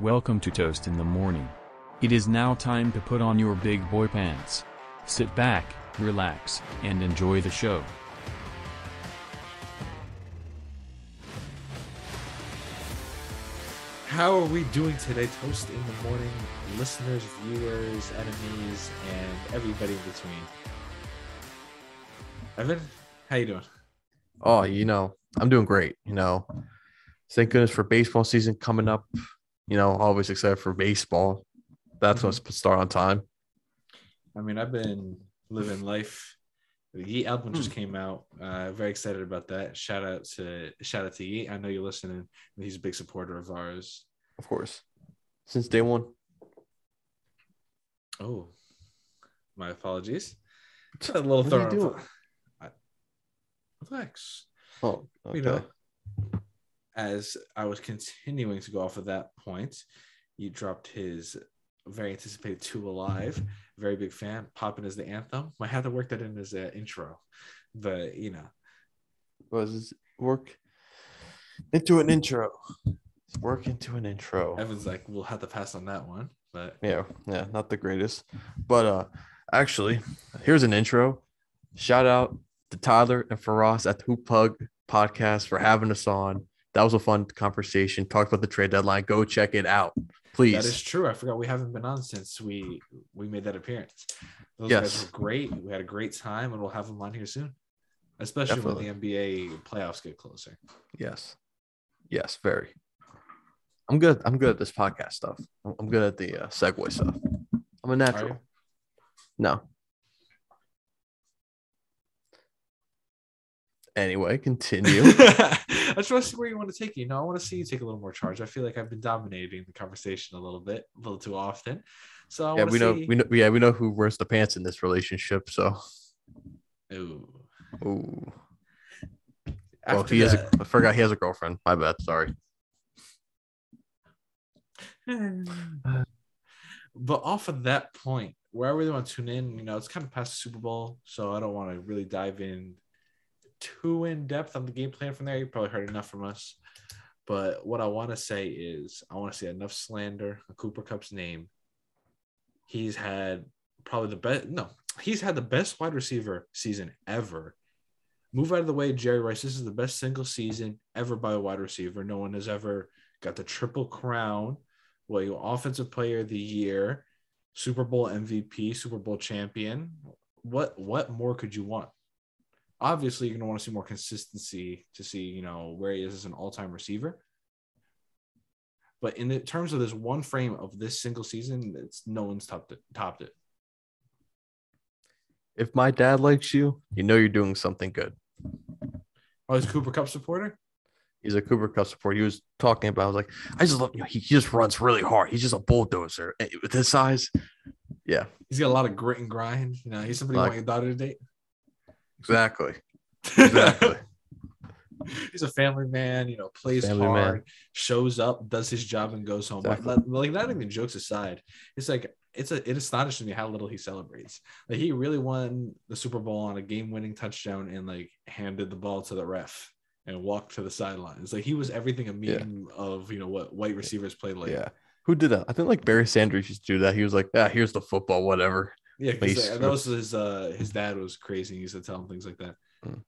Welcome to Toast in the Morning. It is now time to put on your big boy pants. Sit back, relax, and enjoy the show. How are we doing today? Toast in the morning, listeners, viewers, enemies, and everybody in between. Evan, how you doing? Oh, you know, I'm doing great. You know, thank goodness for baseball season coming up. You know, always excited for baseball. That's what's to start on time. I mean, I've been living life. The Yeat album just came out. Uh, very excited about that. Shout out to shout out to Yeat. I know you're listening. He's a big supporter of ours. Of course, since day one. Oh, my apologies. A little What are you thrown. Relax. Oh, you okay. know, as I was continuing to go off of that point, you dropped his very anticipated Two Alive. Very big fan. Popping as the anthem. Might have to work that in as an intro, but you know, Was work into an intro? Work into an intro. Evan's like, we'll have to pass on that one. But Yeah, yeah, not the greatest, but uh, actually, here's an intro. Shout out to Tyler and Faraz at the Hoop Pug podcast for having us on. That was a fun conversation. Talked about the trade deadline. Go check it out, please. that is true. I forgot we haven't been on since we we made that appearance. Those Yes. guys were great. We had a great time, and we'll have them on here soon, especially when the NBA playoffs get closer. yes, yes, very. I'm good. I'm good at this podcast stuff. I'm, I'm good at the uh, segue stuff. I'm a natural. No. Anyway, continue. I just want to see where you want to take it. you. No, I want to see you take a little more charge. I feel like I've been dominating the conversation a little bit, a little too often. So I yeah, want we to know, see. we know. Yeah, we know who wears the pants in this relationship. So, Ooh. ooh. After well, he has. A, I forgot he has a girlfriend. My bad. Sorry. but off of that point, where I really want to tune in, you know, it's kind of past the Super Bowl, so I don't want to really dive in too in depth on the game plan from there. You probably heard enough from us. But what I want to say is, I want to see enough slander on Cooper Kupp's name. He's had probably the best. No, he's had the best wide receiver season ever. Move out of the way, Jerry Rice. This is the best single season ever by a wide receiver. No one has ever got the triple crown. Well, you offensive player of the year, Super Bowl MVP, Super Bowl champion. What what more could you want? Obviously, you're gonna want to see more consistency to see, you know, where he is as an all-time receiver. But in the terms of this one frame of this single season, it's no one's topped it. Topped it. If my dad likes you, you know you're doing something good. Oh, he's a Cooper Kupp supporter. He's a Cooper Kupp supporter. He was talking about. I was like, I just love. You know, he, he just runs really hard. He's just a bulldozer And with his size. Yeah, He's got a lot of grit and grind. You know, he's somebody you Like- want your daughter to date. Exactly. Exactly. he's a family man, you know, plays Family hard, man. shows up, does his job, and goes home. Exactly. like, like, not even jokes aside, it's like it's a it astonishes me how little he celebrates. Like he really won the Super Bowl on a game-winning touchdown and like handed the ball to the ref and walked to the sidelines. Like he was everything a meme of you know what white receivers play like. yeah. Who did that? I think like Barry Sanders used to do that. He was like, ah, here's the football, whatever." Yeah, because that was his uh his dad was crazy. He used to tell him things like that. Mm.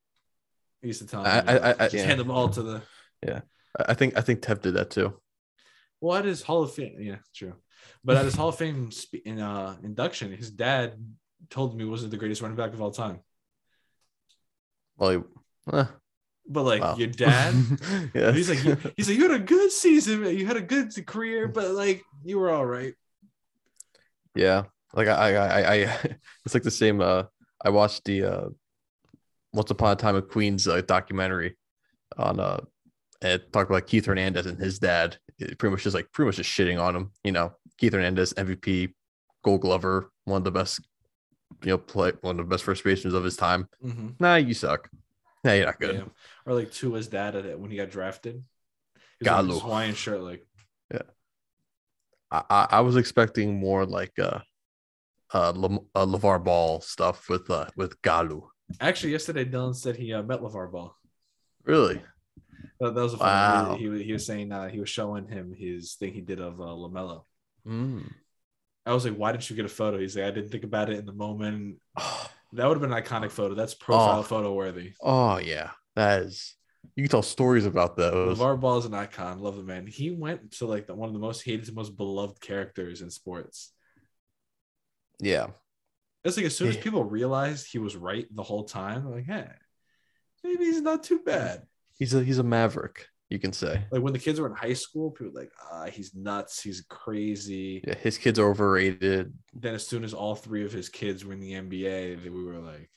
He used to tell him, I- I- I- just yeah. hand the ball to the Yeah. I think I think Tev did that too. well at his Hall of Fame. Yeah, true. But at his Hall of Fame spe- in uh induction, his dad told he wasn't the greatest running back of all time. Well, he, eh, But like wow. your dad, yeah. he's like you- he's like you had a good season, you had a good career, but like you were all right. Yeah, like I, I, I, I it's like the same. Uh, I watched the uh, Once Upon a Time in Queens uh, documentary on uh, and it talked about Keith Hernandez and his dad. It pretty much just like pretty much just shitting on him. You know, Keith Hernandez, MVP, Gold Glover, one of the best, you know, play one of the best first basemen of his time. Mm-hmm. Nah, you suck. Nah, you're not good. Yeah. Or like to his dad at it when he got drafted. He was. Hawaiian shirt, like I, I, I was expecting more like uh, uh, Lam- uh Levar Ball stuff with uh with Gelo. actually yesterday Dylan said he uh, met LeVar Ball. Really? That, that was a funny. Wow. He, he, he was saying uh, he was showing him his thing he did of uh, Lamelo. Mm. I was like, "Why didn't you get a photo?" He's like, "I didn't think about it in the moment." Oh, That would have been an iconic photo. That's profile Oh. photo worthy. oh, yeah, that is. You can tell stories about those. LeVar Ball is an icon. Love the man. He went to like the, one of the most hated, most beloved characters in sports. Yeah, It's like as soon as people realized he was right the whole time, like, hey, maybe he's not too bad. he's a he's a maverick. You can say. Like when the kids were in high school, people were like, ah, he's nuts, he's crazy. Yeah, his kids are overrated. Then as soon as all three of his kids were in the NBA, we were like,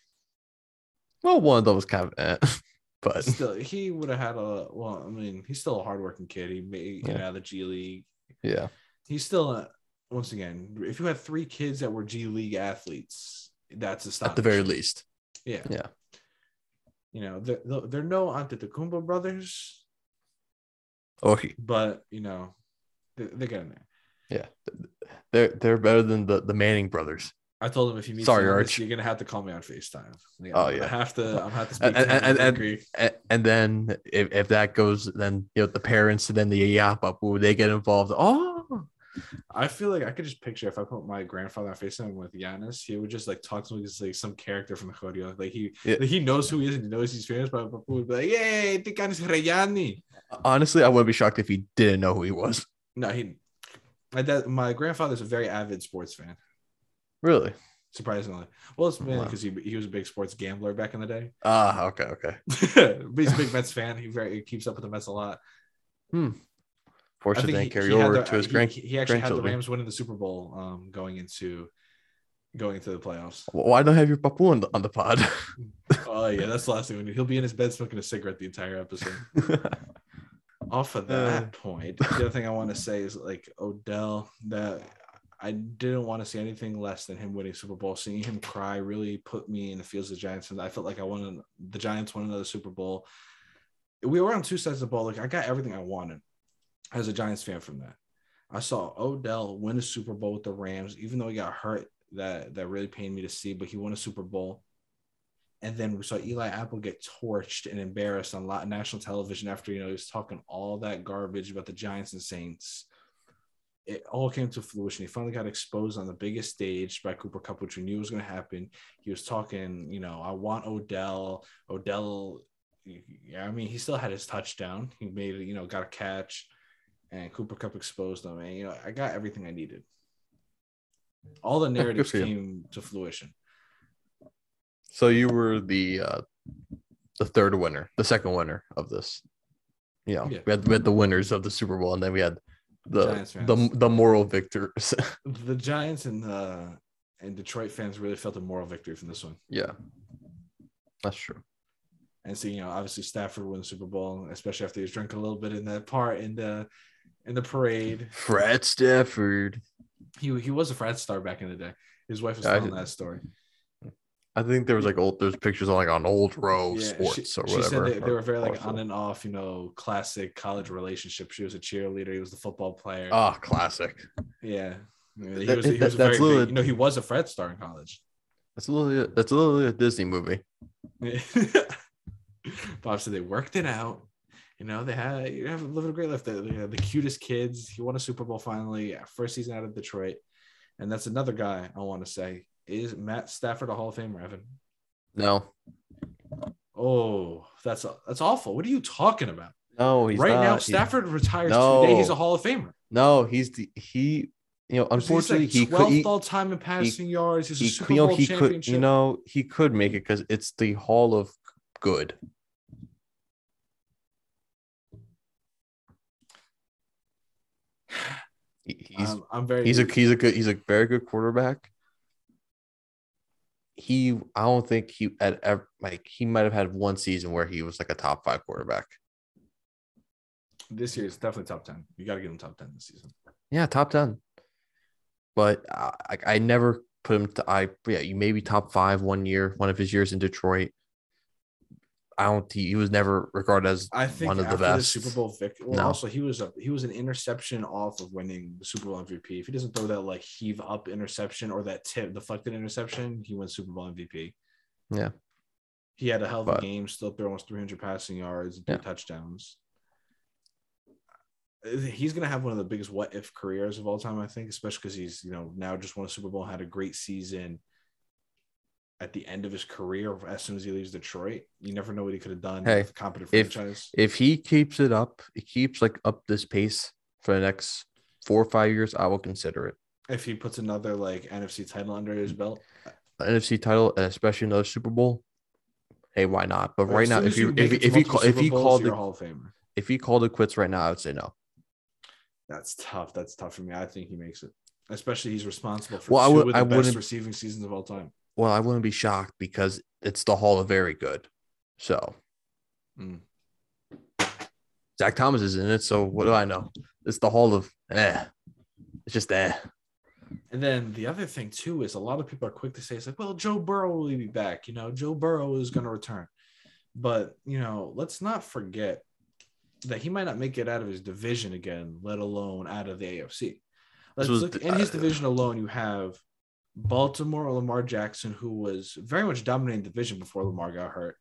Well, one of them was kind of, eh, but still, he would have had a. Well, I mean, he's still a hardworking kid. He made get Yeah. out of the G League. yeah, He's still a. Once again, if you had three kids that were G League athletes, that's a stop. at the very least. Yeah. Yeah. You know, they're, they're no Antetokounmpo brothers, oh, Okay, but you know, they're, they're getting there. yeah, they're they're better than the the Manning brothers. I told him if you meet Sorry, Giannis, Arch. you're gonna have to call me on Facetime. Like, Oh, I have to. I'm have to speak. And- to and- and- And, and then if, if that goes, then you know the parents and then the Yapapu they get involved. Oh, I feel like I could just picture if I put my grandfather on Facetime with Giannis, he would just like talk to me as like some character from the Choreo. Like he, Yeah. like, he knows who he is and he knows he's famous, but would be like, "Yay, Giannis Rayani." honestly, I wouldn't be shocked if he didn't know who he was. No, he. My dad, my grandfather's a very avid sports fan. Really? Surprisingly, well, it's mainly Wow. because he he was a big sports gambler back in the day. Ah, okay, okay. but he's a big Mets fan. He very he keeps up with the Mets a lot. Fortunately, then he- carry over the- to his he- grand. He, actually had the. Rams winning the Super Bowl, um, going into going into the playoffs. Why don't I have your papu on the, on the pod? oh yeah, that's the last thing we need. He'll be in his bed smoking a cigarette the entire episode. Off of that Uh. point, the other thing I want to say is like Odell. That I didn't want to see anything less than him winning Super Bowl. Seeing him cry really put me in the feels of the Giants, and I felt like I wanted the Giants won another Super Bowl. We were on two sides of the ball. Like I got everything I wanted as a Giants fan from that. I saw Odell win a Super Bowl with the Rams, even though he got hurt. That that really pained me to see, but he won a Super Bowl. And then we saw Eli Apple get torched and embarrassed on national television after you know he was talking all that garbage about the Giants and Saints. It all came to fruition. He finally got exposed on the biggest stage by Cooper Kupp, which we knew was going to happen. He was talking, you know, I want Odell. Odell, yeah, I mean, he still had his touchdown. He made, you know, got a catch, and Cooper Kupp exposed them. And you know, I got everything I needed. All the narratives came to fruition. so you were the uh, the third winner, the second winner of this. You know, Yeah. we had we had the winners of the Super Bowl, and then we had the Giants the fans. the moral victors. the Giants and the and Detroit fans really felt a moral victory from this one. yeah, that's true. And so, you know, obviously Stafford won the Super Bowl, especially after he was drinking a little bit in that part and the in the parade. Fred Stafford. He he was a frat star back in the day. His wife was telling that story. I think there was like old there's pictures on like on old row Yeah, sports she, or she whatever. said they, they were very like on and off, you know, classic college relationship. She was a cheerleader. He was the football player. Ah, classic. yeah. He That- was, he that- was a that's big, you know, he was a frat star in college. That's literally that's literally a Disney movie. Bob said they worked it out. You know, they had you have living a great life. They, they had the cutest kids. He won a Super Bowl finally, first season out of Detroit. And that's another guy I want to say. Is Matt Stafford a Hall of Famer, Evan? No, Oh, that's that's awful. What are you talking about? no, he's right now, not. He- Stafford retires No. today. He's a Hall of Famer. no, he's the he. You know, unfortunately, he's like he could. All time in passing yards. He's a he, Super you know, Bowl he could. You know, he could make it because it's the Hall of Good. He's Um, I'm very. he's a he's a good he's a very good quarterback. He I don't think he had ever like he might have had one season where he was like a top five quarterback. this year is definitely top ten. You got to give him top ten this season. Yeah, top ten. But I I, I never put him to I yeah you maybe top five one year one of his years in Detroit. I don't he, he was never regarded as I think one of the best. Super Bowl victory. Well, No. also he was a he was an interception off of winning the Super Bowl MVP. If he doesn't throw that like heave up interception or that tip deflected interception, he wins Super Bowl MVP. Yeah. He had a hell of a game, still threw almost 300 passing yards, and two touchdowns. he's gonna have one of the biggest what if careers of all time, I think, especially because he's you know now just won a Super Bowl, had a great season at the end of his career as soon as he leaves Detroit. You never know what he could have done Hey, with a competent if- franchise. If he keeps it up, he keeps like up this pace for the next four or five years, I will consider it. If he puts another like NFC title under his belt, NFC title, and especially another Super Bowl. Hey, why not? But right now, if you if, if you call, if he called the, Hall of Famer. if he called it quits right now, I would say no. That's tough. That's tough for me. I think he makes it, especially he's responsible for Well, I would- of the I best wouldn't- receiving seasons of all time. Well, I wouldn't be shocked because it's the Hall of Very Good. So Mm. Zach Thomas is in it. So what do I know? It's the Hall of eh. It's just eh. And then the other thing too is a lot of people are quick to say it's like, well, Joe Burrow will be back. You know, Joe Burrow is going to return, but you know, let's not forget that he might not make it out of his division again, let alone out of the AFC. Let's was look in his uh, division alone. You have Baltimore, or Lamar Jackson, who was very much dominating the division before Lamar got hurt.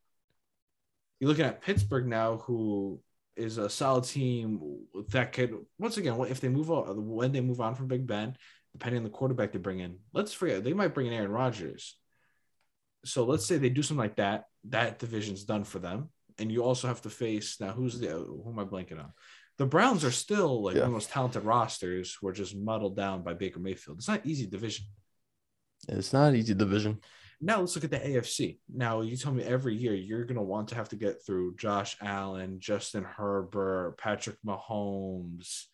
You're looking at Pittsburgh now, who is a solid team that could once again if they move on when they move on from Big Ben, depending on the quarterback they bring in. Let's forget they might bring in Aaron Rodgers. So let's say they do something like that. That division's done for them, and you also have to face now. Who's the who am I blanking on? The Browns are still like Yeah. one of the most talented rosters. Who are just muddled down by Baker Mayfield. It's not easy division. It's not an easy division. Now let's look at the AFC. Now you tell me every year you're gonna want to have to get through Josh Allen, Justin Herbert, Patrick Mahomes,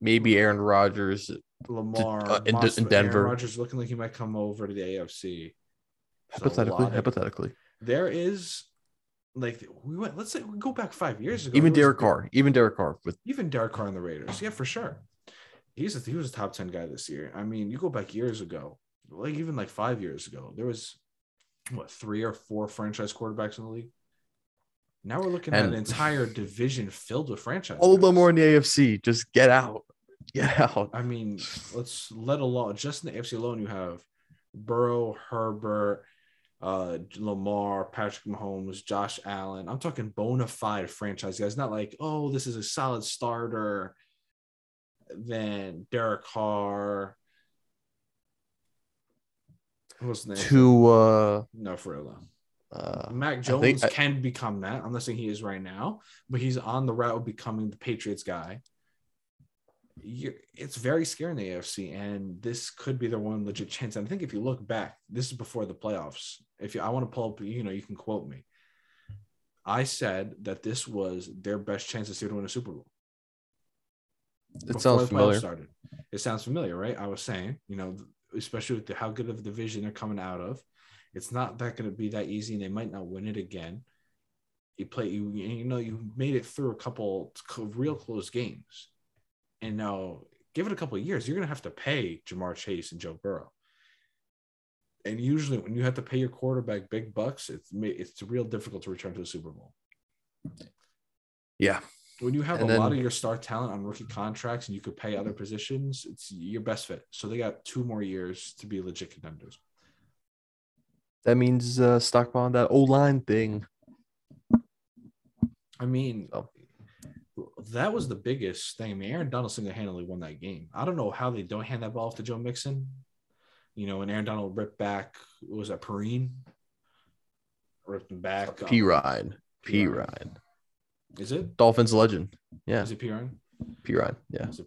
Maybe Aaron Rodgers. Lamar, uh, in- Moss- in Denver. Aaron Rodgers looking like he might come over to the AFC. Hypothetically, of- hypothetically. there is like we went. Let's say we go back five years ago. Even there was Derek Carr. Even Derek Carr with even Derek Carr on the Raiders. Yeah, for sure. He's a, he was a top 10 guy this year. I mean, you go back years ago, like even like five years ago, there was what three or four franchise quarterbacks in the league. Now we're looking at an entire division filled with franchise. all of them guys. are in the AFC. Just get out. Get out. I mean, let's let alone just in the AFC alone, you have Burrow, Herbert, uh, Lamar, Patrick Mahomes, Josh Allen. I'm talking bona fide franchise guys, not like, oh, this is a solid starter. Then Derek Carr. What's the name? To uh no, for real. though. uh Mac I Jones think I- can become that. I'm not saying he is right now, but he's on the route of becoming the Patriots guy. you it's very scary in the AFC, and this could be their one legit chance. And I think if you look back, this is before the playoffs. If you, I want to pull up, you know, you can quote me. I said that this was their best chance this year to win a Super Bowl. it before sounds familiar. Started. It sounds familiar, right? I was saying, you know, especially with the, how good of a division they're coming out of, it's not that going to be that easy, and they might not win it again. You play, you you know, you made it through a couple real close games, and now give it a couple of years, you're going to have to pay Ja'Marr Chase and Joe Burrow. And usually, when you have to pay your quarterback big bucks, it's it's real difficult to return to a Super Bowl Yeah. When you have And a lot of your star talent on rookie contracts and you could pay other positions, it's your best fit. So they got two more years to be legit contenders. That means uh stockpiling that O line thing. I mean, Oh. that was the biggest thing. I mean, Aaron Donald single handedly won that game. I don't know how they don't hand that ball off to Joe Mixon. You know, when Aaron Donald ripped back, was that Perrine? Ripped him back. P Ryan. P Ryan. Is it? Dolphins legend. Yeah. Is it P Ryan? P Ryan. Yeah. Is it?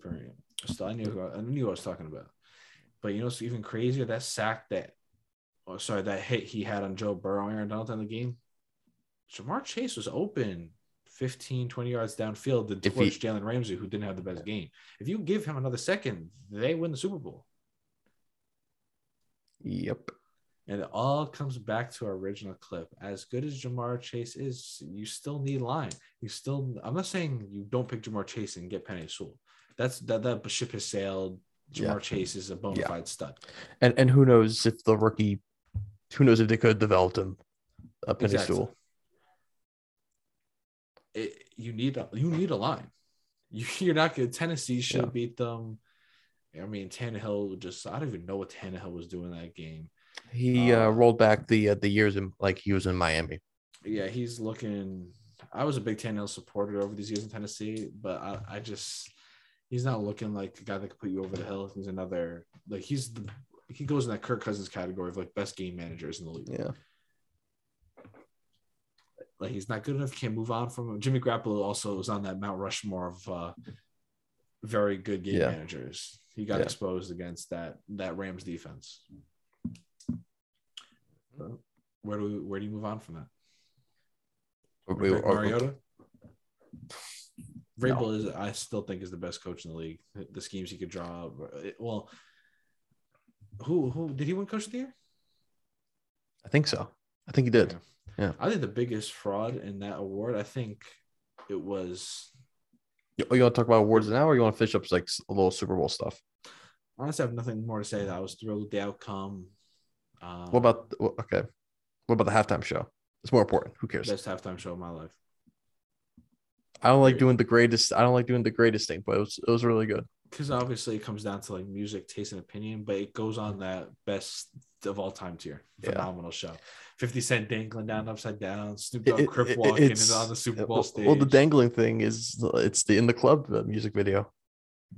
Still, I knew who I, I knew what I was talking about. But you know, it's even crazier that sack that, oh, sorry, that hit he had on Joe Burrow, Aaron Donald in the game. Ja'Marr Chase was open 15, 20 yards downfield to torch Jalen Ramsey, who didn't have the best game. If you give him another second, they win the Super Bowl. Yep. And it all comes back to our original clip. As good as Ja'Marr Chase is, you still need line. You still, I'm not saying you don't pick Ja'Marr Chase and get Penei Sewell. That's that that ship has sailed. Ja'Marr Yeah. Chase is a bona Yeah. fide stud. And and who knows if the rookie who knows if they could develop him a uh, penny Exactly. stool. It, you need a you need a line. You, you're not good. Tennessee should Yeah. beat them. I mean, Tannehill just I don't even know what Tannehill was doing that game. He uh, Uh, rolled back the uh, the years in like he was in Miami. Yeah, he's looking. I was a big Tannehill supporter over these years in Tennessee, but I, I just He's not looking like a guy that could put you over the hill. He's another like he's the he goes in that Kirk Cousins category of like best game managers in the league. Yeah. Like he's not good enough. You can't move on from him. Jimmy Garoppolo also was on that Mount Rushmore of uh, very good game Yeah. managers. He got Yeah. exposed against that that Rams defense. Where do we, where do you move on from that? We- Rick or- Mariota. Vrabel is, I still think, is the best coach in the league. The- schemes he could draw. up, Well, who who did he win Coach of the Year? I think so. I think he did. Yeah. Yeah. I think the biggest fraud in that award, I think it was oh, You, you want to talk about awards now, or you want to finish up like a little Super Bowl stuff? honestly I have nothing more to say. That I was thrilled with the outcome. Uh, What about okay? What about the halftime show? It's more important. Who cares? best halftime show of my life? I don't like doing the greatest. I don't like doing the greatest thing, but it was it was really good. Because obviously it comes down to like music, taste, and opinion, but it goes on that best of all time tier. Yeah. Phenomenal show. 50 Cent dangling down upside down, Snoop Dogg crip it- walking it's- on the Super Bowl well, stage. well, the dangling thing is it's the in the club uh, music video.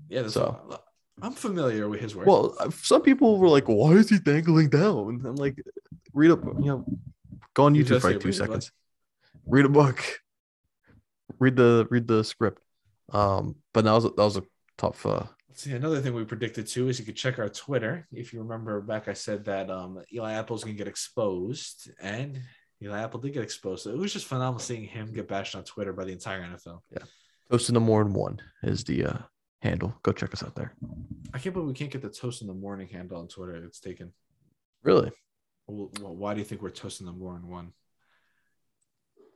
yeah, that's so- all- I'm familiar with his work. Well, some people were like, "Why is he dangling down?" I'm like, read up, you know, go on YouTube for like two seconds. Read a book. Read the read the script. Um, but that was that was a tough. Uh, See, another thing we predicted too is you could check our Twitter. If you remember back, I said that um, Eli Apple's gonna get exposed, and Eli Apple did get exposed. So it was just phenomenal seeing him get bashed on Twitter by the entire NFL. Yeah. Toast in more than one is the uh, handle. Go check us out there. I can't believe we can't get the toast in the morning handle on Twitter. It's taken. Really, Well, why do you think we're toast in the morning one?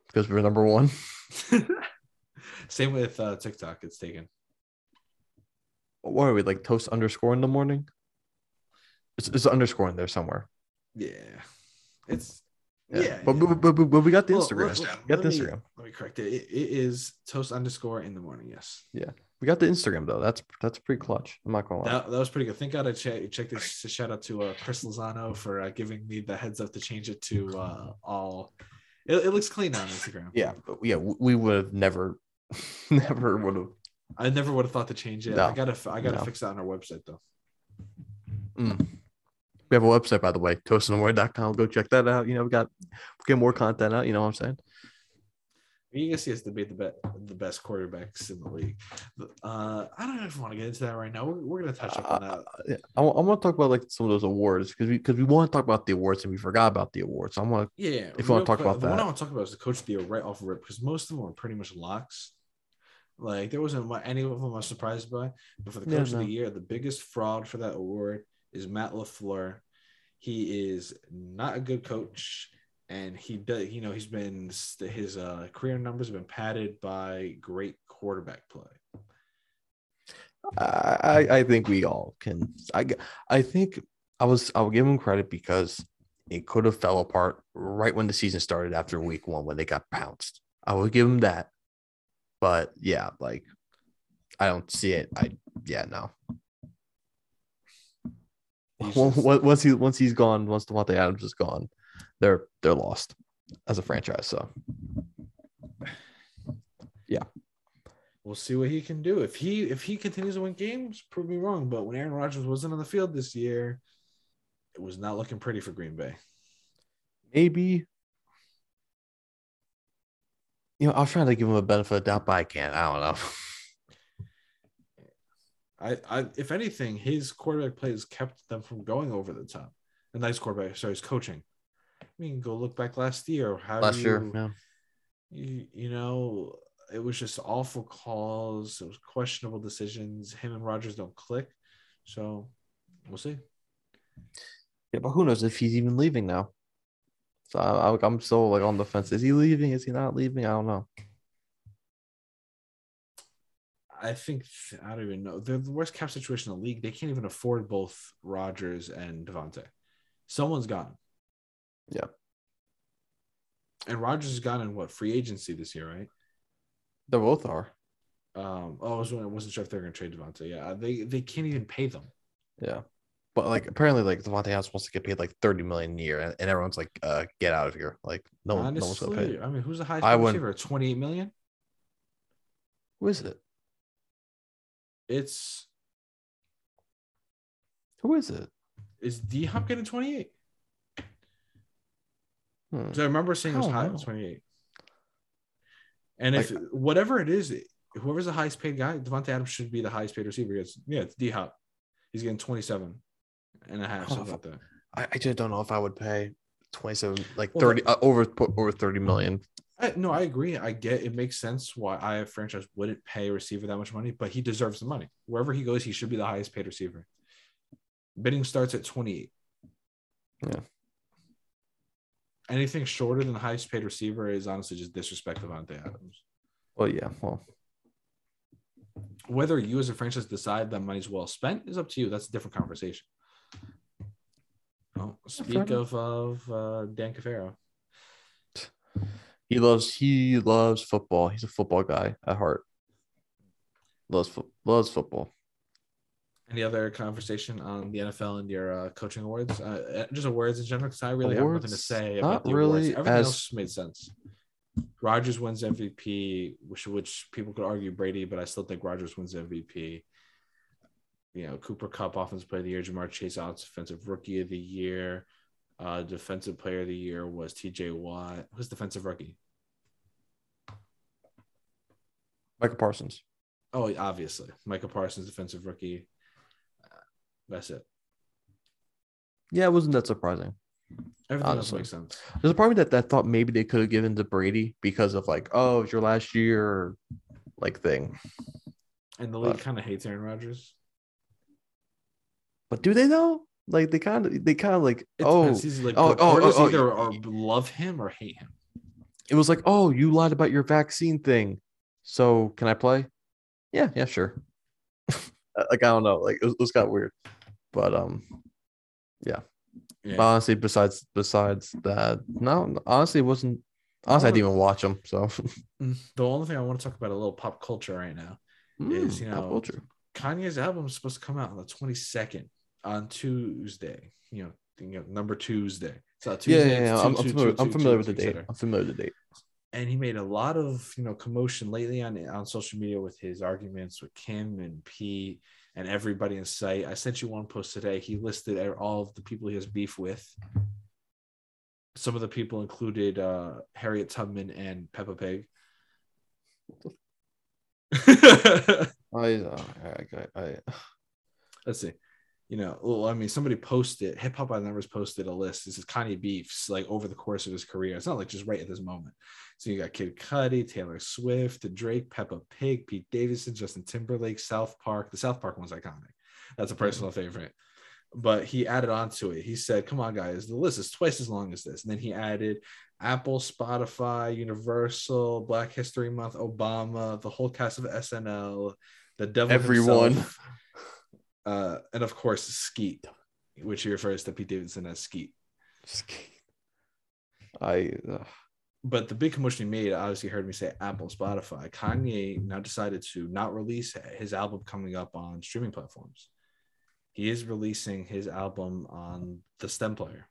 because we're number one. Same with uh, TikTok. It's taken. What are we like? Toast underscore in the morning. It's, it's underscore in there somewhere. Yeah, it's Yeah, yeah. but, yeah. But, but, but, we got the Well, Instagram. let- let- got the let me- Instagram. Let me correct it. It, it is toast underscore in the morning. Yes. We got the Instagram though. That's that's pretty clutch. I'm not gonna lie. That, that was pretty good. Thank God I che- checked this. Shout out to uh, Chris Lozano for uh, giving me the heads up to change it to uh, all. It, it looks clean on Instagram. yeah, but yeah, we would have never, never would have. I never would have thought to change it. No. I gotta, I gotta No. fix that on our website though. Mm. We have a website, by the way, toastandword.com. Go check that out. You know, we got we get more content out. You know what I'm saying? You can see us debate the best, the best quarterbacks in the league. Uh, I don't even want to get into that right now. We're, we're gonna touch up on that. Uh, yeah, I, want to talk about like some of those awards because we because we want to talk about the awards and we forgot about the awards. So I want to Yeah, if you wanna talk quick, about the one I want to talk about is the coach of the year right off the rip because most of them were pretty much locks. Like there wasn't any of them I was surprised by, but for the Yeah, coach no. of the year, the biggest fraud for that award is Matt Lafleur. He is not a good coach, and he does. You know, he's been his uh, career numbers have been padded by great quarterback play. I, I think we all can. i i think I was I'll give him credit because it could have fell apart right when the season started after week one when they got pounced. I will give him that, but yeah, like I don't see it. I yeah no. Just- once he once he's gone, once Davante Adams is gone, they're they're lost as a franchise. So yeah. We'll see what he can do. If he if he continues to win games, prove me wrong. But when Aaron Rodgers wasn't on the field this year, it was not looking pretty for Green Bay. maybe you know I was trying to give him a benefit of doubt, but I can't. I don't know. I, I if anything, his quarterback play has kept them from going over the top. A nice quarterback, sorry, his coaching. I mean, go look back last year. How Last you, year, yeah. you, you know, it was just awful calls. It was questionable decisions. Him and Rodgers don't click. So we'll see. Yeah, but who knows if he's even leaving now? So I, I, I'm still like on the fence. Is he leaving? Is he not leaving? I don't know. I think I don't even know. They're the worst cap situation in the league. They can't even afford both Rodgers and Davante. Someone's gone. Yeah. And Rodgers has gotten what free agency this year, right? They both are. Um, oh, I, was, I wasn't sure if they're going to trade Davante. Yeah, they they can't even pay them. Yeah. But like apparently like Davante Adams wants to get paid like 30 million a year and, and everyone's like uh get out of here. Like no, one- no one's gonna pay. Honestly, I mean, who's the highest I receiver? Twenty eight million. Who is it? It's Who is it? is D Hop getting 28? Hmm. So I remember seeing it was high know. 28. And if whatever it is, whoever's the highest paid guy, Davante Adams should be the highest paid receiver. It's, yeah, it's D Hop. He's getting 27 and a half, Oh, something like that. I, I just don't know if I would pay 27 like Well, 30 uh, over over 30 million. I, no, I agree. I get it makes sense why I a franchise wouldn't pay a receiver that much money, but he deserves the money. Wherever he goes, he should be the highest paid receiver. Bidding starts at 28. Yeah. Anything shorter than the highest paid receiver is honestly just disrespect of Davante Adams. Well, yeah, well, Whether you as a franchise decide that money's well spent is up to you. That's a different conversation. Oh, speak of of uh, Dan Cafaro. he loves he loves football. He's a football guy at heart. Loves fo- loves football. Any other conversation on the NFL and your uh, coaching awards? Uh, just awards in general, because I really have nothing to Awards? say about the really awards. Everything as- else made sense. Rodgers wins MVP, which which people could argue Brady, but I still think Rodgers wins MVP. You know, Cooper Kupp Offensive Player of the Year, Ja'Marr Chase Offensive Rookie of the Year, uh, Defensive Player of the Year was T.J. Watt. Who's Defensive Rookie? Micah Parsons. Oh, obviously, Micah Parsons, Defensive Rookie. That's it. Yeah, it wasn't that surprising. Everything Honestly. else makes sense. There's a part of me that, that thought maybe they could have given to Brady because of like, oh, it's your last year, like thing. And the league kind of hates Aaron Rodgers. But do they though? Like they kind of they kind of like oh. He's like, oh, oh, oh, oh, either are love him or hate him. it was like oh you lied about your vaccine thing, so can I play? Yeah, yeah, sure. like I don't know, like it was, it was kind of weird, but um, Yeah. honestly, besides besides that, no, honestly, it wasn't. Honestly, I didn't even watch them. So Mm, The only thing I want to talk about a little pop culture right now. Is, you Mm, know, culture. Kanye's album is supposed to come out on the 22nd on Tuesday. You know, you know number Tuesday. So Yeah, Tuesday, yeah, yeah. it's I'm, two, I'm familiar. two, I'm familiar two, with the date. I'm familiar with the date. and he made a lot of you know commotion lately on on social media with his arguments with Kim and Pete and everybody in sight. I sent you one post today. He listed all of the people he has beef with. Some of the people included uh, Harriet Tubman and Peppa Pig. I, uh, I, I, I Let's see. You know, well, I mean, somebody posted Hip Hop by the Numbers posted a list. This is Kanye beefs like over the course of his career. It's not like just right at this moment. So you got Kid Cudi, Taylor Swift, Drake, Peppa Pig, Pete Davidson, Justin Timberlake, South Park. The South Park one's iconic. That's a mm-hmm. personal favorite. But he added on to it. He said, "Come on, guys, the list is twice as long as this." And then he added Apple, Spotify, Universal, Black History Month, Obama, the whole cast of SNL, the devil Everyone. himself, uh, and of course Skeet, which he refers to Pete Davidson as Skeet. Skeet. I, uh, But the big commotion he made, obviously, heard me say Apple, Spotify. Kanye now decided to not release his album coming up on streaming platforms. He is releasing his album on the STEM player.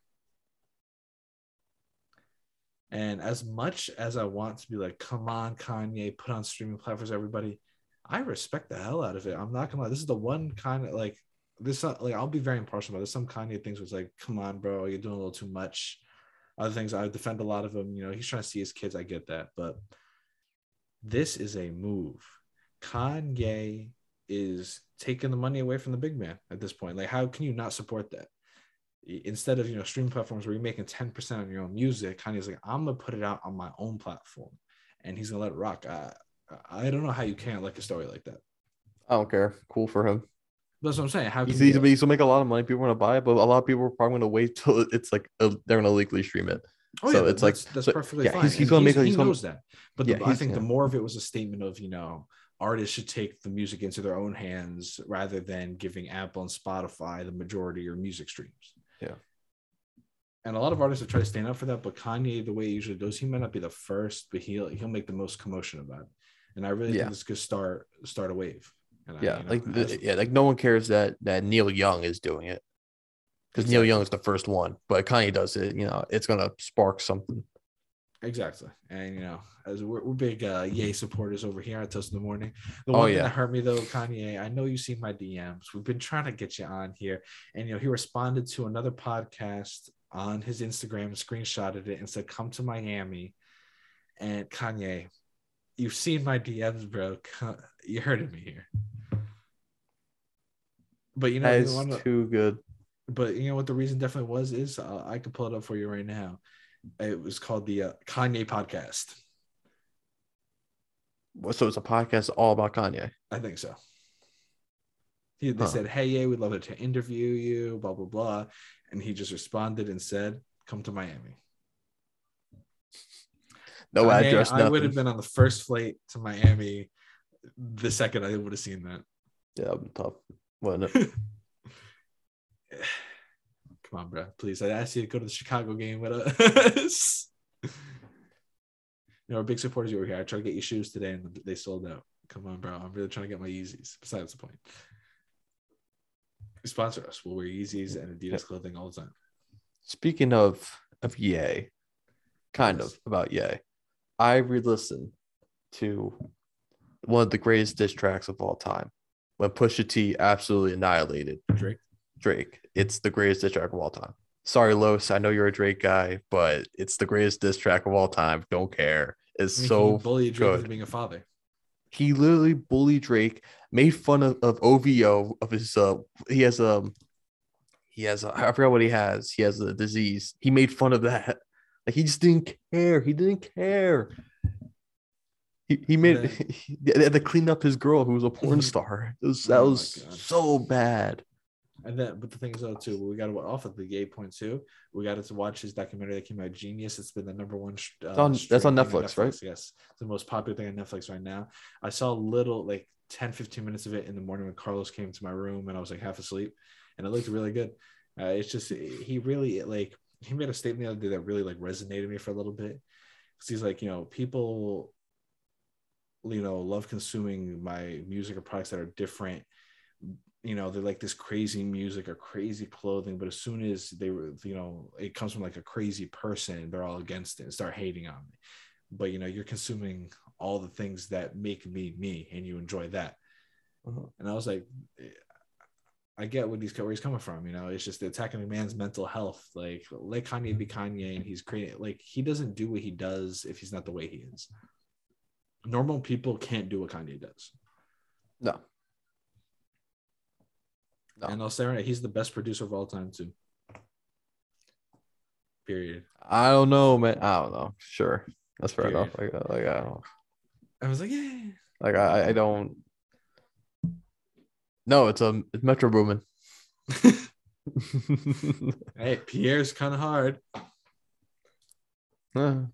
And as much as I want to be like, come on, Kanye, put on streaming platforms, everybody, I respect the hell out of it. I'm not gonna lie. This is the one kind of like this. uh, Like I'll be very impartial about there's Some Kanye things was like, come on, bro, you're doing a little too much. Other things I defend a lot of him. You know, he's trying to see his kids. I get that, but this is a move. Kanye is taking the money away from the big man at this point. Like, how can you not support that? Instead of you know streaming platforms where you're making 10% on your own music, Kanye's like, I'm gonna put it out on my own platform, and he's gonna let it rock. I don't know how you can't like a story like that. I don't care. Cool for him. That's what I'm saying. How can He's, you, he's, he's gonna make a lot of money. People are gonna buy it, but a lot of people are probably gonna wait till it's like uh, they're gonna legally stream it. Oh So yeah, it's like- that's, that's so, perfectly yeah, fine. he's- he's gonna make a- he he's gonna- knows that. But the, Yeah, I he's- think the more of it was a statement of you know artists should take the music into their own hands rather than giving Apple and Spotify the majority of your music streams. Yeah. And a lot of artists have tried to stand up for that, but Kanye, the way he usually does, he might not be the first, but he'll he'll make the most commotion about it. And I really Yeah. think this could start start a wave. And I- Yeah, you know, like the, yeah, like no one cares that that Neil Young is doing it because Neil Young is the first one, but Kanye does it. You know, it's gonna spark something. Exactly. And you know, as we're, we're big uh Ye supporters over here at Toast in the Morning. The Oh, one thing yeah. that hurt me though, Kanye, I know you've seen my DMs. We've been trying to get you on here. And you know, he responded to another podcast on his Instagram, screenshotted it, and said, Come to Miami. And Kanye, you've seen my DMs, bro. You hurted me here. But you know, That you wanna- too good. but you know what the reason definitely was is uh, I could pull it up for you right now. It was called the uh, Kanye podcast. What so it's a podcast all about Kanye. I think so. He, they Huh. said, "Hey, yeah, we'd love to interview you." Blah blah blah, and he just responded and said, "Come to Miami." No Kanye, address, I would have been on the first flight to Miami the second I would have seen that. Yeah, that'd be tough. Wouldn't it? Come on, bro. Please, I asked you to go to the Chicago game with us. you know, we're big supporters over here. I tried to get you shoes today and they sold out. Come on, bro. I'm really trying to get my Yeezys. Besides the point. Sponsor us. We'll wear Yeezys and Adidas clothing all the time. Speaking of of Ye, kind Yes. of about Ye, I re-listened to one of the greatest diss tracks of all time when Pusha T absolutely annihilated Drake. Drake. It's the greatest diss track of all time. Sorry, Los, I know you're a Drake guy, but it's the greatest diss track of all time. Don't care. It's I mean, so he bullied Drake good. being a father. he literally bullied Drake, made fun of, of OVO of his uh he has um he has a, I forgot what he has. He has a disease. He made fun of that. Like he just didn't care. He didn't care. He, he made Yeah. they had to clean up his girl who was a porn star. It was, that Oh was so bad. And then, but the thing is, though, too, we got to off of the gay point too. We got to watch his documentary that came out, Genius. It's been the number one. Uh, on- that's on thing Netflix, right? Yes, it's the most popular thing on Netflix right now. I saw a little, like 10, 15 minutes of it in the morning when Carlos came to my room, and I was like half asleep, and it looked really good. Uh, it's just he really like he made a statement the other day that really like resonated with me for a little bit. Because he's like, you know, people, you know, love consuming my music or products that are different you know they're like this crazy music or crazy clothing but as soon as they were you know it comes from like a crazy person they're all against it and start hating on me but you know you're consuming all the things that make me me and you enjoy that Uh-huh. and i was like i get what he's where he's coming from you know it's just attacking a man's mental health like let kanye be kanye and he's creating like he doesn't do what he does if he's not the way he is normal people can't do what kanye does No. No. and I'll say right, he's the best producer of all time too. Period. I don't know, man. I don't know. Sure. That's fair Period. enough. Like, uh, like I don't I was like, yeah. like I, I don't no, it's um it's Metro Boomin. Hey, Pierre's kind of hard. oh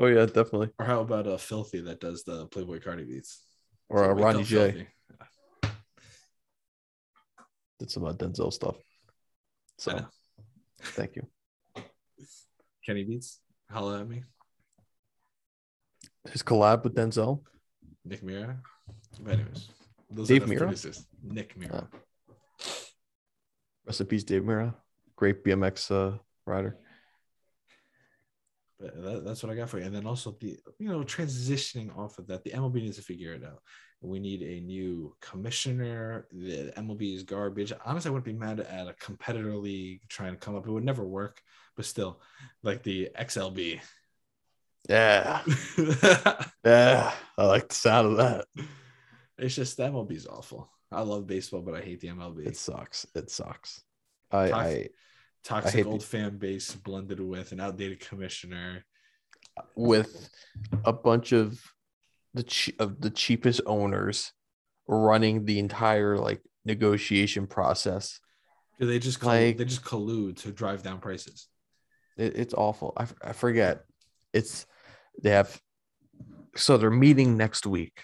yeah, definitely. Or how about uh, Filthy that does the Playboi Carti beats? Or uh, Wake Ronnie J Filthy. did some uh, Denzel stuff. So thank you. Kenny Beats. Holla at me. His collab with Denzel. Nick Mira. But anyways, those Dave are the Mirra? producers. Nick Mira. In peace, Dave Mirra. Great BMX uh, rider. But that, that's what I got for you. And then also the you know transitioning off of that, the MLB needs to figure it out. We need a new commissioner. The MLB is garbage. Honestly, I wouldn't be mad at a competitor league trying to come up. It would never work, but still, like the XLB. Yeah. Yeah. I like the sound of that. It's just the MLB is awful. I love baseball, but I hate the MLB. It sucks. It sucks. I, Toxic. I I Toxic hate old the- fan base blended with an outdated commissioner. with a bunch of the che- of the cheapest owners running the entire like negotiation process. Do they just collude, Like- they just collude to drive down prices? It, it's awful. I, I forget. It's they have so they're meeting next week,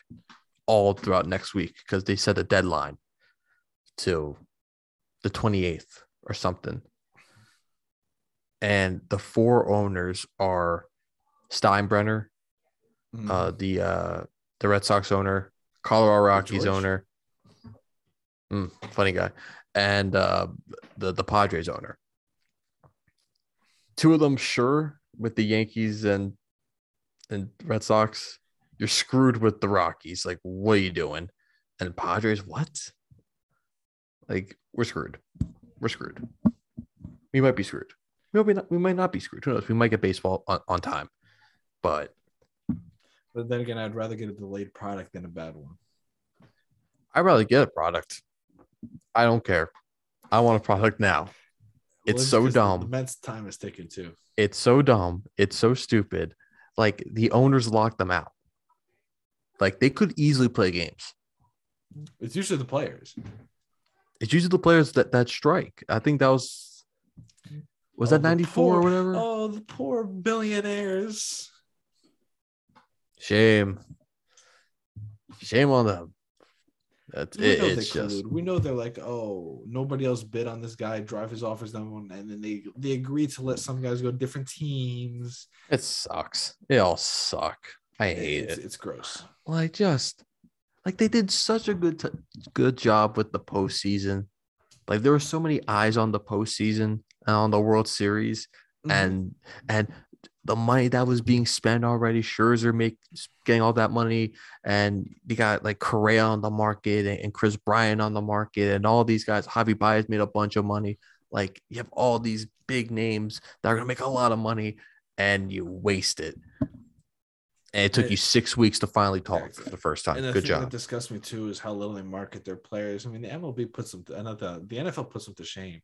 all throughout next week because they set a deadline to the 28th or something. And the four owners are Steinbrenner, Mm-hmm. uh, the uh, the Red Sox owner, Colorado Rockies George? owner, Mm, funny guy, and uh, the the Padres owner. Two of them sure with the Yankees and and Red Sox. You're screwed with the Rockies. Like, what are you doing? And Padres, what? Like, we're screwed. We're screwed. We might be screwed. We might not, we might not be screwed. Who knows? We might get baseball on, on time. But But then again, I'd rather get a delayed product than a bad one. I'd rather get a product. I don't care. I want a product now. It's so dumb. The Mets' time is ticking too. It's so dumb. It's so stupid. Like the owners locked them out. Like they could easily play games. It's usually the players. It's usually the players that that strike. I think that was was Oh, that the 94 or whatever? Oh, the poor billionaires. Shame. Shame on them. That's We it, know they it's just. We know they're like, oh, nobody else bid on this guy. Drive his offers down, and then they they agree to let some guys go to different teams. it sucks. It all suck. I hate it's, it. It's gross. Like just like they did such a good t- good job with the postseason. Like there were so many eyes on the postseason and on the World Series, Mhm. and and the money that was being spent already. Scherzer make getting all that money, and you got like Correa on the market and, and Kris Bryant on the market, and all these guys. Javi Baez made a bunch of money. Like you have all these big names that are gonna make a lot of money, and you waste it. And it took you six weeks to finally talk exactly. for the first time. And the Good thing job. that disgusts me too is how little they market their players. I mean, the MLB puts them, to, another the NFL puts them to shame.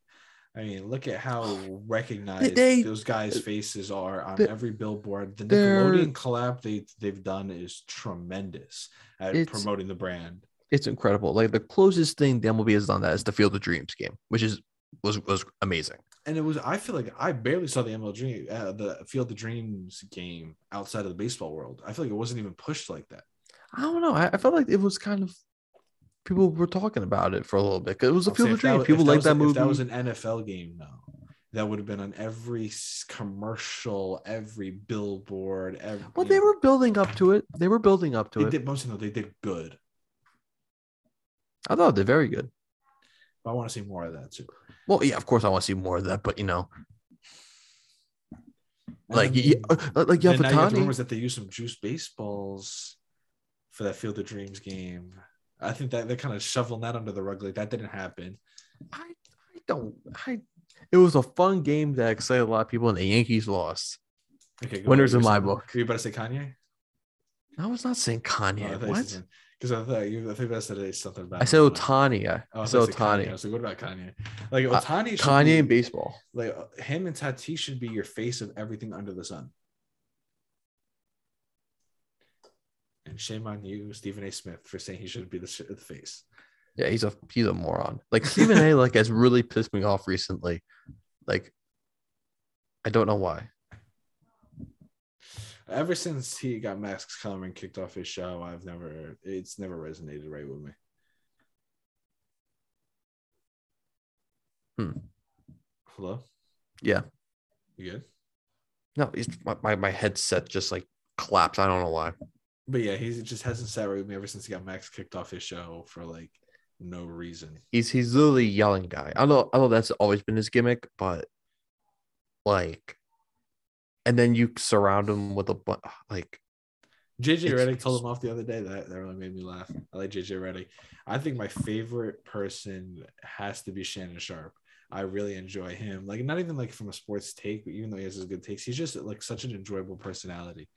I mean, look at how recognized They- those guys' faces are on they- every billboard. The Nickelodeon collab they they've done is tremendous at promoting the brand. it's incredible. Like the closest thing the MLB has done that is the Field of Dreams game, which is was was amazing. And it was I feel like I barely saw the MLG uh, the Field of Dreams game outside of the baseball world. I feel like it wasn't even pushed like that. I don't know. I, I felt like it was kind of people were talking about it for a little bit. 'cause It was a Field of Dreams. People if like was that movie. If that was an NFL game, no, that would have been on every commercial, every billboard. Every, well, they know. were building up to it. They were building up to it. They it. did mostly no, they did good. I thought they're very good. But I want to see more of that too. Well, yeah, of course I want to see more of that, but you know, like then- yeah, uh, like yeah, now you have rumors that they used some juice baseballs for that Field of Dreams game. I think that they're kind of shoveling that under the rug. Like that didn't happen. I, I don't. I. It was a fun game that excited a lot of people, and the Yankees lost. Okay, Winners in my book. You about to say Kanye? I was not saying Kanye. what? Because I thought you. I think that said something about. I said him. Ohtani. I, Oh, I I said thought you said Kanye. I Ohtani. was like, what about Kanye? Like Uh, Ohtani. should Kanye be- in baseball. like uh, him and Tatis should be your face of everything under the sun. And shame on you, Stephen A. Smith, for saying he should be the, the face. Yeah, he's a he's a moron. Like Stephen A. Like has really pissed me off recently. Like, I don't know why. Ever since he got Max Kellerman kicked off his show, I've never it's never resonated right with me. Hmm. Hello, Yeah. you good? No, it's my, my my headset just like collapsed. I don't know why. But yeah, he just hasn't sat right with me ever since he got Max kicked off his show for like no reason. He's he's literally yelling guy. I know I know that's always been his gimmick, but like, and then you surround him with a like JJ Redick told him off the other day that that really made me laugh. I like JJ Redick. I think my favorite person has to be Shannon Sharpe. I really enjoy him. Like not even like from a sports take, but even though he has his good takes, he's just like such an enjoyable personality.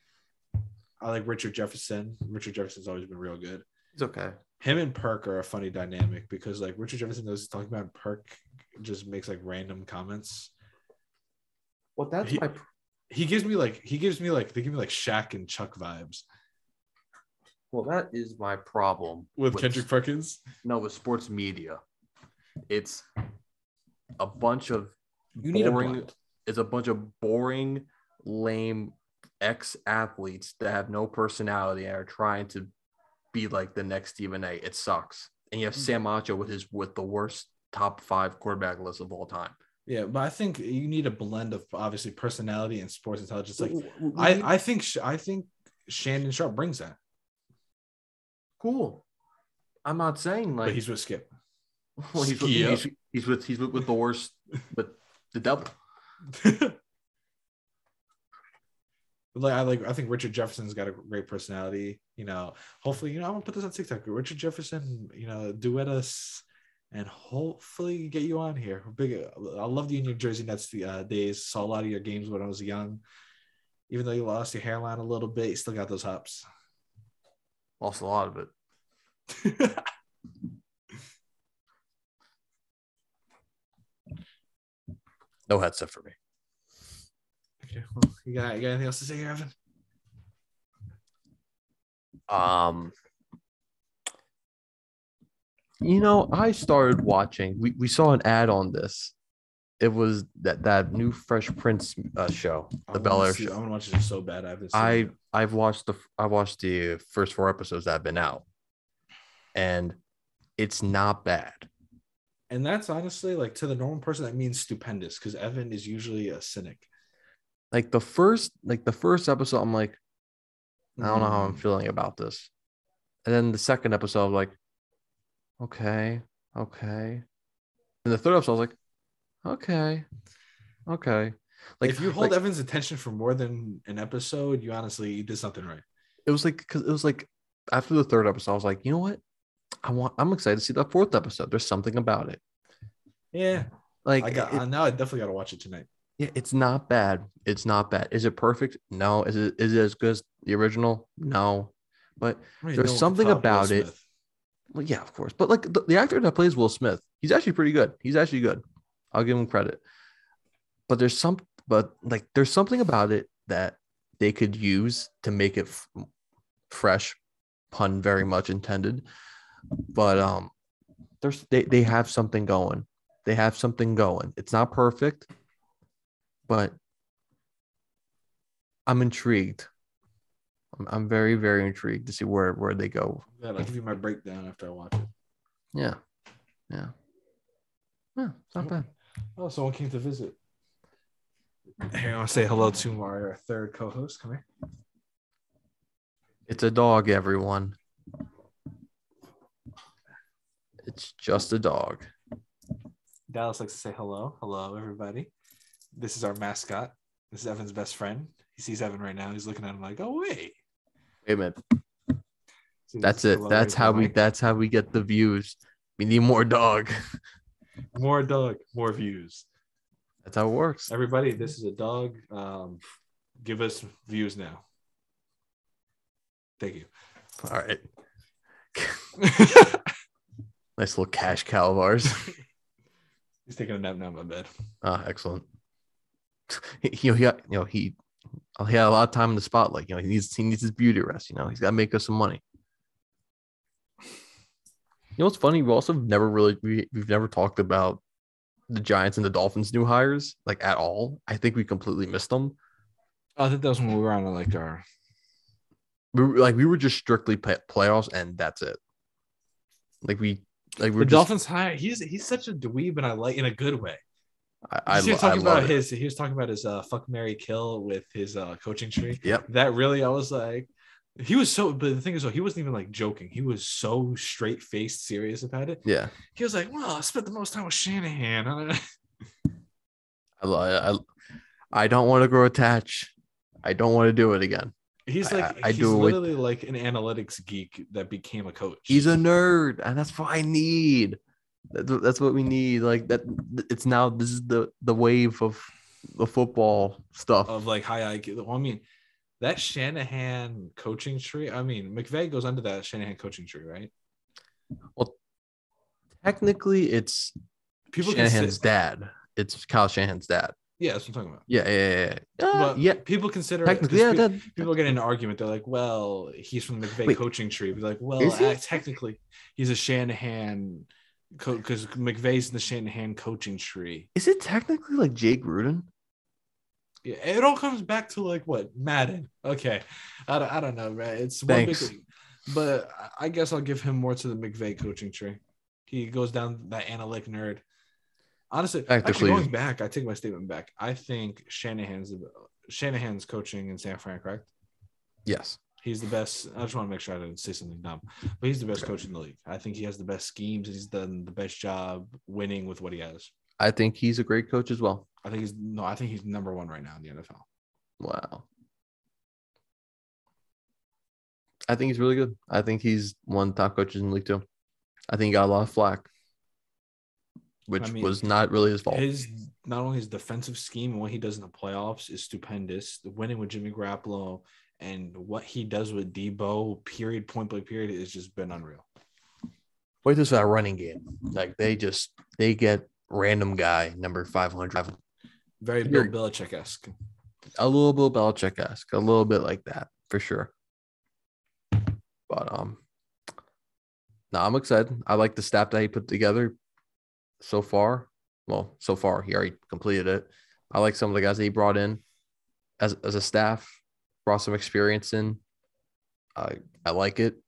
I like Richard Jefferson. Richard Jefferson's always been real good. he's okay. Him and Perk are a funny dynamic because like Richard Jefferson knows he's talking about Perk just makes like random comments. Well, that's He- my He gives me like he gives me like they give me like Shaq and Chuck vibes well that is my problem with Kendrick Perkins. No, with sports media, it's a bunch of You need a boring. blend. It's a bunch of boring, lame ex athletes that have no personality and are trying to be like the next Stephen A. It sucks. And you have hmm. Sam Macho with his with the worst top five quarterback list of all time. Yeah, but I think you need a blend of obviously personality and sports intelligence. Like W- w- I, mm-hmm. I think I think Shannon Sharpe brings that, cool. I'm not saying like but he's with Skip. well, he's, with, he's, he's with he's with, with the worst, but the devil. Like I like I think Richard Jefferson's got a great personality. You know, hopefully, you know, I'm gonna put this on TikTok. Richard Jefferson, you know, duet us and hopefully get you on here. Big I love the New Jersey Nets the uh, days. Saw a lot of your games when I was young. Even though you lost your hairline a little bit, you still got those hops. Lost a lot of it. No headset for me. okay, well, you got you got anything else to say here, Evan? Um, you know, I started watching. We we saw an ad on this. It was that that new Fresh Prince uh, show, the Bel Air I show. want to watch it so bad. I seen I. I've watched the I watched the first four episodes that have been out, and it's not bad. and that's honestly like to the normal person that means stupendous because Evan is usually a cynic. Like the first like the first episode, I'm like, I don't know how I'm Mm. feeling about this, and then the second episode, I'm like, okay, okay, and the third episode, I was like, okay, okay. Like if you hold like, Evan's attention for more than an episode, you honestly you did something right. it was like because it was like after the third episode, I was like, you know what? I want. I'm excited to see the fourth episode. There's something about it. Yeah, Like I got it- now. I definitely got to watch it tonight. Yeah, it's not bad. It's not bad. Is it perfect? No. Is it is it as good as the original? No. But There's something about it. Smith. Well, yeah, of course. But like the, the actor that plays Will Smith, he's actually pretty good. He's actually good. I'll give him credit. But there's some but like there's something about it that they could use to make it f- fresh, pun very much intended. But um there's they, they have something going. They have something going. It's not perfect, but I'm intrigued. I'm, I'm very, very intrigued to see where where they go. Yeah, I'll give you my breakdown after I watch it. Yeah. Yeah. Yeah, it's not oh. bad. Oh, someone came to visit. Here, I want to say hello to Mario, our third co-host. Come here. It's a dog, everyone. It's just a dog. Dallas likes to say hello. Hello, everybody. This is our mascot. This is Evan's best friend. He sees Evan right now. He's looking at him like, "Oh wait." Wait a minute. That's it. That's how we that's how we get the views. We need more dog. more dog, more views. That's how it works. Everybody, this is a dog. Um, give us views now. Thank you. All right. Nice little cash cow of ours. He's taking a nap now in my bed. Ah, excellent. He, you know, he you know, he he had a lot of time in the spotlight. You know, he needs he needs his beauty rest. You know, he's got to make us some money. You know what's funny? We also never really we, we've never talked about the Giants and the Dolphins new hires like at all. I think we completely missed them. I think that was when we were on like our. We were, like we were just strictly play, playoffs and that's it. Like we like we're The just, Dolphins hire. He's he's such a dweeb, and I like in a good way. I, I, he was talking about it. his. He was talking about his uh, fuck Mary kill with his uh, coaching tree. Yep. That really, I was like, he was so. But the thing is, though, he wasn't even like joking. He was so straight faced, serious about it. Yeah. He was like, "Well, I spent the most time with Shanahan." I, I, I don't want to grow attached. I don't want to do it again. He's like, I- I he's do it with- literally like an analytics geek that became a coach. He's a nerd, and that's what I need. That's, what- that's what we need. Like that. It's now. This is the the wave of the football stuff. of like high IQ. Well, I mean, that Shanahan coaching tree. I mean, McVay goes under that Shanahan coaching tree, right? Well technically, it's People Shanahan's dad. It's Kyle Shanahan's dad. yeah, that's what I'm talking about. Yeah, yeah, yeah. yeah. Uh, But yeah. people consider Technically, yeah. That, people get in an argument. They're like, "Well, he's from the McVay Wait. coaching tree." Be like, "Well, uh, technically, he's a Shanahan." Because McVay's in the Shanahan coaching tree. is it technically like Jay Gruden? Yeah, it all comes back to like what Madden. Okay, I don't, I don't know, man. It's one big, but I- I guess I'll give him more to the McVay coaching tree. He goes down that analytic nerd. Honestly, actually going back, I take my statement back. I think Shanahan's Shanahan's coaching in San Fran, correct? Yes. He's the best. I just want to make sure I didn't say something dumb, but he's the best coach in the league. I think he has the best schemes. He's done the best job winning with what he has. I think he's a great coach as well. I think he's no. I think he's number one right now in the NFL. Wow. I think he's really good. I think he's one top coaches in the league too. I think he got a lot of flack, which I mean, was not really his fault. His not only his defensive scheme and what he does in the playoffs is stupendous. The winning with Jimmy Garoppolo and what he does with Deebo, period, point blank period, has just been unreal. Wait till that running game. Like they just they get random guy number five hundred. Very Bill Belichick esque. A little bit Belichick esque, a little bit like that for sure. But um, no, I'm excited. I like the staff that he put together so far. Well, so far he already completed it. I like some of the guys that he brought in as as a staff, brought some experience in. I I like it.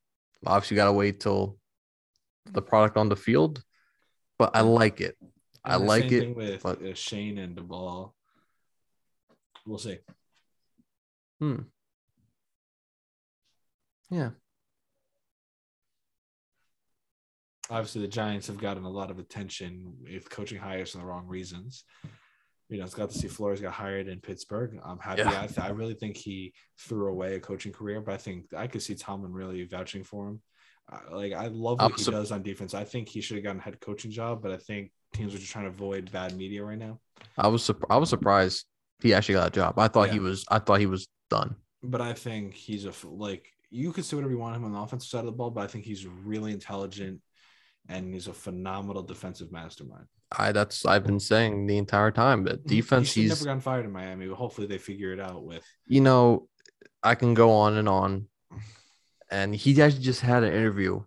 Obviously, got to wait till the product on the field, but I like it. I And the like it. with but- uh, Schoen and Daboll. We'll see. Hmm. Yeah. Obviously, the Giants have gotten a lot of attention with coaching hires for the wrong reasons. You know, it's got to see Flores got hired in Pittsburgh. I'm happy. Yeah. I, th- I really think he threw away a coaching career, but I think I could see Tomlin really vouching for him. Uh, like I love I'm what he does on defense. I think he should have gotten a head coaching job, but I think teams are just trying to avoid bad media right now. I was surp- I was surprised he actually got a job. I thought he was I thought he was done. But I think he's a like you could say whatever you want him on the offensive side of the ball, but I think he's really intelligent and he's a phenomenal defensive mastermind. I that's I've been saying the entire time. But defense, he he's never gotten fired in Miami, but hopefully they figure it out with you know, I can go on and on. And he actually just had an interview.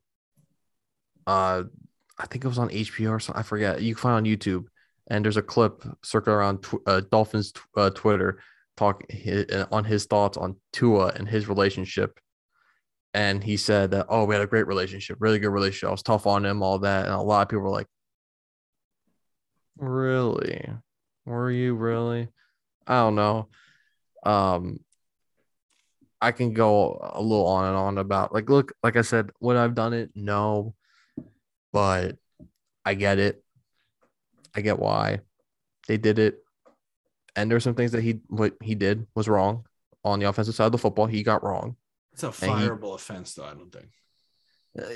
Uh, I think it was on or something. I forget. You can find on YouTube, and there's a clip circling around tw- uh, Dolphins tw- uh, Twitter talk hi- on his thoughts on Tua and his relationship. And he said that, oh, we had a great relationship, really good relationship. I was tough on him, all that. And a lot of people were like, really? Were you really? I don't know. Um, I can go a little on and on about like, look, like I said, would I've done it? No, but I get it. I get why they did it. And there's some things that he what he did was wrong on the offensive side of the football. He got wrong. it's a he- fireable offense, though. I don't think.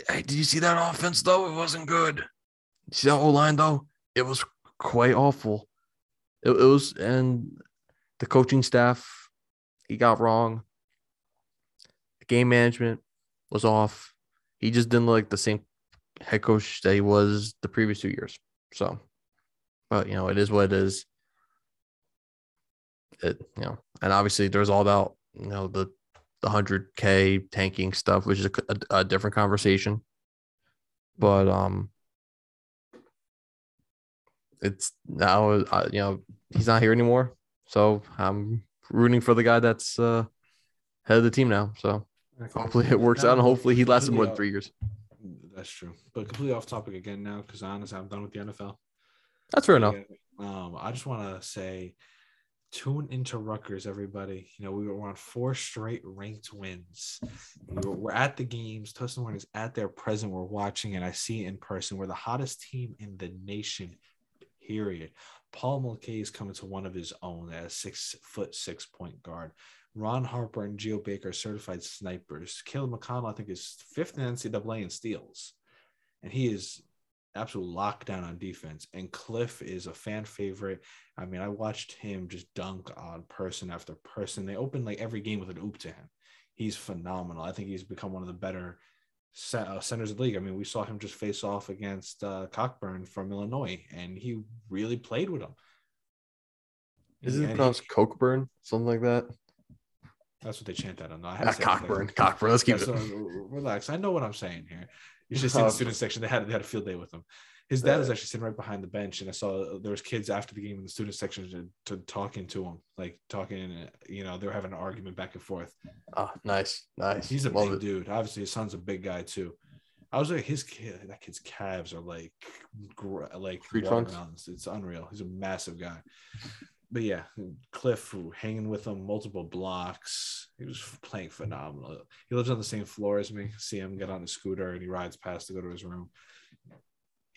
Hey, did you see that offense though? It wasn't good. You see that whole line though? It was quite awful. It, it was, and the coaching staff, he got wrong. The game management was off. He just didn't look like the same head coach that he was the previous two years. So, but you know, it is what it is. It you know, and obviously there's all about you know the the hundred k tanking stuff, which is a, a, a different conversation. But um, it's now uh, you know he's not here anymore, so I'm rooting for the guy that's uh head of the team now. So hopefully it works out, and hopefully he lasts more than three years. That's true. But completely off topic again now, because honestly, I'm done with the NFL. That's fair enough. Um, I just want to say, tune into Rutgers, everybody. You know, we were on four straight ranked wins. We were, we're at the games. Tustin Warren is at their present. We're watching, and I see it in person. We're the hottest team in the nation. Period. Paul Mulcahy is coming to one of his own as six foot six point guard. Ron Harper and Geo Baker certified snipers. Caleb McConnell, I think, is fifth in NCAA in steals, and he is absolute lockdown on defense. And Cliff is a fan favorite. I mean, I watched him just dunk on person after person. They opened like every game with an oop to him. He's phenomenal. I think he's become one of the better centers of the league. I mean, we saw him just face off against uh, Cockburn from Illinois, and he really played with him. Is And it he- pronounced Cockburn? Something like that? That's what they chant. I don't know. I Ah, say it like- Cockburn. Cockburn. Let's keep Yeah, it. so relax. I know what I'm saying here. You should see the Uh, student section. They had they had a field day with him. His dad was actually sitting right behind the bench, and I saw there was kids after the game in the student section to, to talking to him, like talking. You know, they were having an argument back and forth. Ah, nice, nice. He's a Love big it. dude. Obviously, his son's a big guy too. I was like, his kid, that kid's calves are like, like watermelons. It's unreal. He's a massive guy. But yeah, Cliff hanging with him, multiple blocks. He was playing phenomenal. He lives on the same floor as me. See him get on the scooter and he rides past to go to his room.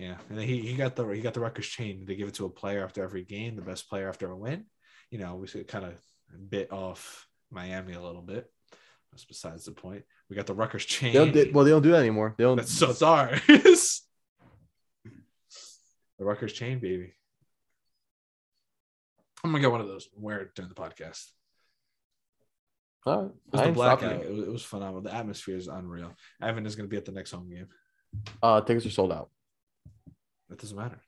Yeah, and he, he got the he got the records chain. They give it to a player after every game, the best player after a win. You know, we kind of bit off Miami a little bit, That's besides the point. We got the Rutgers chain. They don't, well, they don't do that anymore. They don't. That's so it's ours. the Rutgers chain, baby. I'm gonna get one of those wear it during the podcast. All right. It was the ain't stopping blackout. It was, it was phenomenal. The atmosphere is unreal. Evan is gonna be at the next home game. Uh, tickets are sold out. That doesn't matter.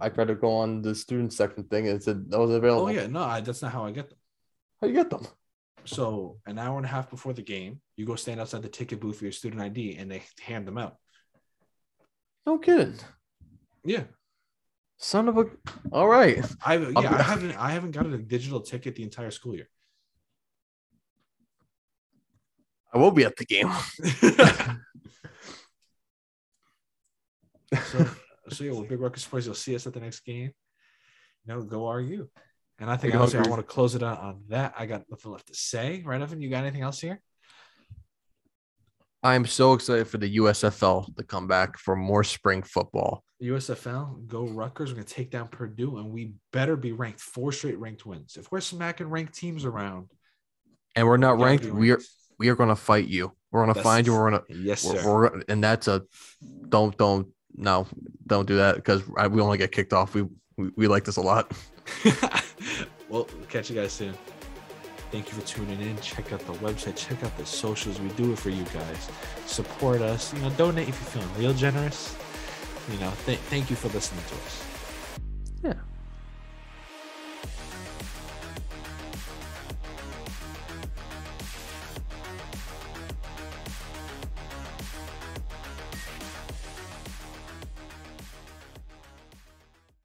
I tried to go on the student section thing and it said that was available. Oh yeah, no, I, that's not how I get them. How you get them? So an hour and a half before the game, you go stand outside the ticket booth for your student ID, and they hand them out. No kidding. Yeah, Son of a. All right. I I'll yeah I haven't I haven't gotten a digital ticket the entire school year. I will be at the game. so so yeah, with Big Rocket Sports, you'll see us at the next game. You know, go RU. And I think I want to close it out on that. I got nothing left to say. Right, Evan? You got anything else here? I'm so excited for the USFL to come back for more spring football. USFL, go Rutgers. We're gonna take down Purdue, and we better be ranked. Four straight ranked wins. If we're smacking ranked teams around, And we're not we gotta ranked. We are we are gonna fight you. We're gonna That's- find you. We're gonna Yes, we're, sir. we're and that's a don't don't no don't do that because we only get kicked off. We, we we like this a lot. well, catch you guys soon. Thank you for tuning in. Check out the website. Check out the socials. We do it for you guys. Support us. You know, donate if you're feeling real generous. You know, th- thank you for listening to us.